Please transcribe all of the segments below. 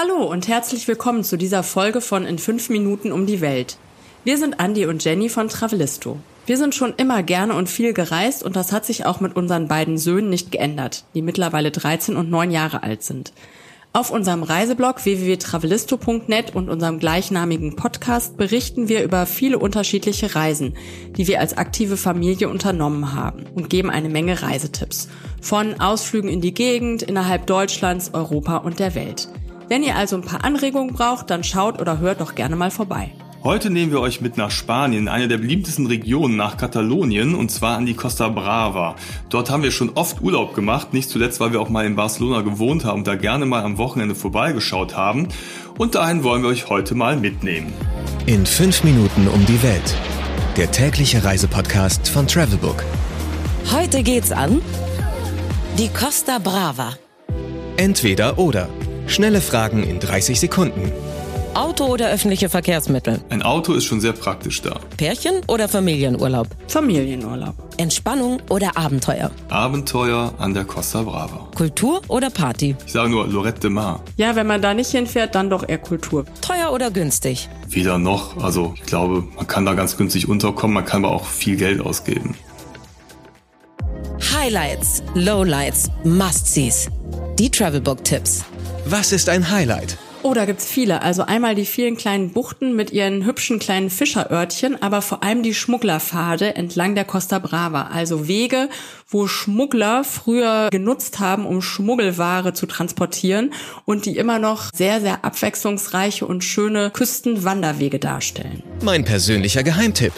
Hallo und herzlich willkommen zu dieser Folge von In 5 Minuten um die Welt. Wir sind Andy und Jenny von Travelisto. Wir sind schon immer gerne und viel gereist und das hat sich auch mit unseren beiden Söhnen nicht geändert, die mittlerweile 13 und 9 Jahre alt sind. Auf unserem Reiseblog www.travelisto.net und unserem gleichnamigen Podcast berichten wir über viele unterschiedliche Reisen, die wir als aktive Familie unternommen haben und geben eine Menge Reisetipps. Von Ausflügen in die Gegend, innerhalb Deutschlands, Europa und der Welt. Wenn ihr also ein paar Anregungen braucht, dann schaut oder hört doch gerne mal vorbei. Heute nehmen wir euch mit nach Spanien, eine der beliebtesten Regionen nach Katalonien, und zwar an die Costa Brava. Dort haben wir schon oft Urlaub gemacht, nicht zuletzt, weil wir auch mal in Barcelona gewohnt haben und da gerne mal am Wochenende vorbeigeschaut haben. Und dahin wollen wir euch heute mal mitnehmen. In fünf Minuten um die Welt. Der tägliche Reisepodcast von Travelbook. Heute geht's an die Costa Brava. Entweder oder. Schnelle Fragen in 30 Sekunden. Auto oder öffentliche Verkehrsmittel? Ein Auto ist schon sehr praktisch da. Pärchen oder Familienurlaub? Familienurlaub. Entspannung oder Abenteuer? Abenteuer an der Costa Brava. Kultur oder Party? Ich sage nur Lorette de Mar. Ja, wenn man da nicht hinfährt, dann doch eher Kultur. Teuer oder günstig? Weder noch. Also ich glaube, man kann da ganz günstig unterkommen, man kann aber auch viel Geld ausgeben. Highlights, Lowlights, Must-Sees. Die Travelbook-Tipps. Was ist ein Highlight? Oh, da gibt's viele. Also einmal die vielen kleinen Buchten mit ihren hübschen kleinen Fischerörtchen, aber vor allem die Schmugglerpfade entlang der Costa Brava. Also Wege, wo Schmuggler früher genutzt haben, um Schmuggelware zu transportieren und die immer noch sehr, sehr abwechslungsreiche und schöne Küstenwanderwege darstellen. Mein persönlicher Geheimtipp.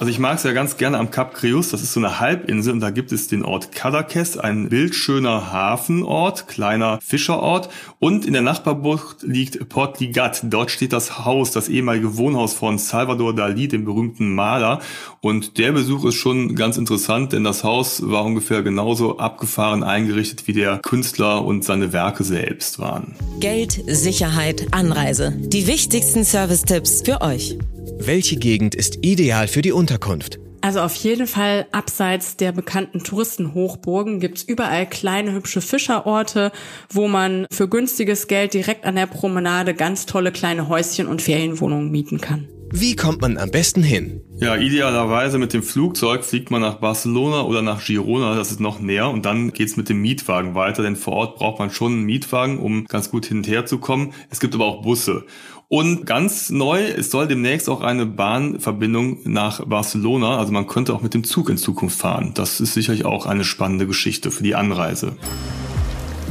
Also ich mag es ja ganz gerne am Kap Creus, das ist so eine Halbinsel und da gibt es den Ort Cadaqués, ein bildschöner Hafenort, kleiner Fischerort und in der Nachbarbucht liegt Port Ligat. Dort steht das Haus, das ehemalige Wohnhaus von Salvador Dalí, dem berühmten Maler und der Besuch ist schon ganz interessant, denn das Haus war ungefähr genauso abgefahren eingerichtet wie der Künstler und seine Werke selbst waren. Geld, Sicherheit, Anreise. Die wichtigsten Service-Tipps für euch. Welche Gegend ist ideal für die Unterkunft? Also auf jeden Fall abseits der bekannten Touristenhochburgen gibt's überall kleine hübsche Fischerorte, wo man für günstiges Geld direkt an der Promenade ganz tolle kleine Häuschen und Ferienwohnungen mieten kann. Wie kommt man am besten hin? Ja, idealerweise mit dem Flugzeug fliegt man nach Barcelona oder nach Girona, das ist noch näher und dann geht's mit dem Mietwagen weiter, denn vor Ort braucht man schon einen Mietwagen, um ganz gut hin und her zu kommen. Es gibt aber auch Busse. Und ganz neu, es soll demnächst auch eine Bahnverbindung nach Barcelona, also man könnte auch mit dem Zug in Zukunft fahren. Das ist sicherlich auch eine spannende Geschichte für die Anreise.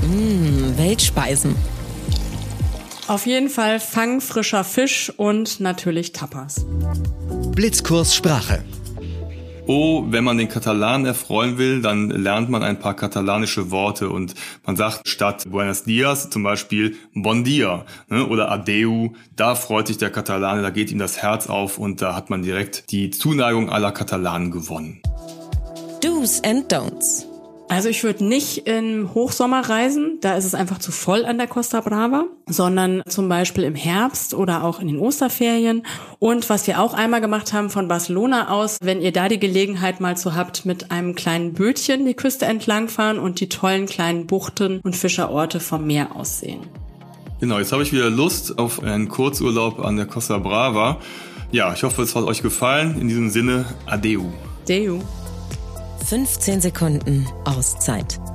Mmh, Weltspeisen. Auf jeden Fall Fang frischer Fisch und natürlich Tapas. Blitzkurs Sprache. Oh, wenn man den Katalanen erfreuen will, dann lernt man ein paar katalanische Worte und man sagt statt Buenos Dias zum Beispiel Bon dia ne, oder Adeu. Da freut sich der Katalane, da geht ihm das Herz auf und da hat man direkt die Zuneigung aller Katalanen gewonnen. Do's and Don'ts. Also ich würde nicht im Hochsommer reisen, da ist es einfach zu voll an der Costa Brava, sondern zum Beispiel im Herbst oder auch in den Osterferien. Und was wir auch einmal gemacht haben von Barcelona aus, wenn ihr da die Gelegenheit mal zu habt, mit einem kleinen Bötchen die Küste entlangfahren und die tollen kleinen Buchten und Fischerorte vom Meer aussehen. Genau, jetzt habe ich wieder Lust auf einen Kurzurlaub an der Costa Brava. Ja, ich hoffe, es hat euch gefallen. In diesem Sinne, adeu. Adeu. 15 Sekunden Auszeit.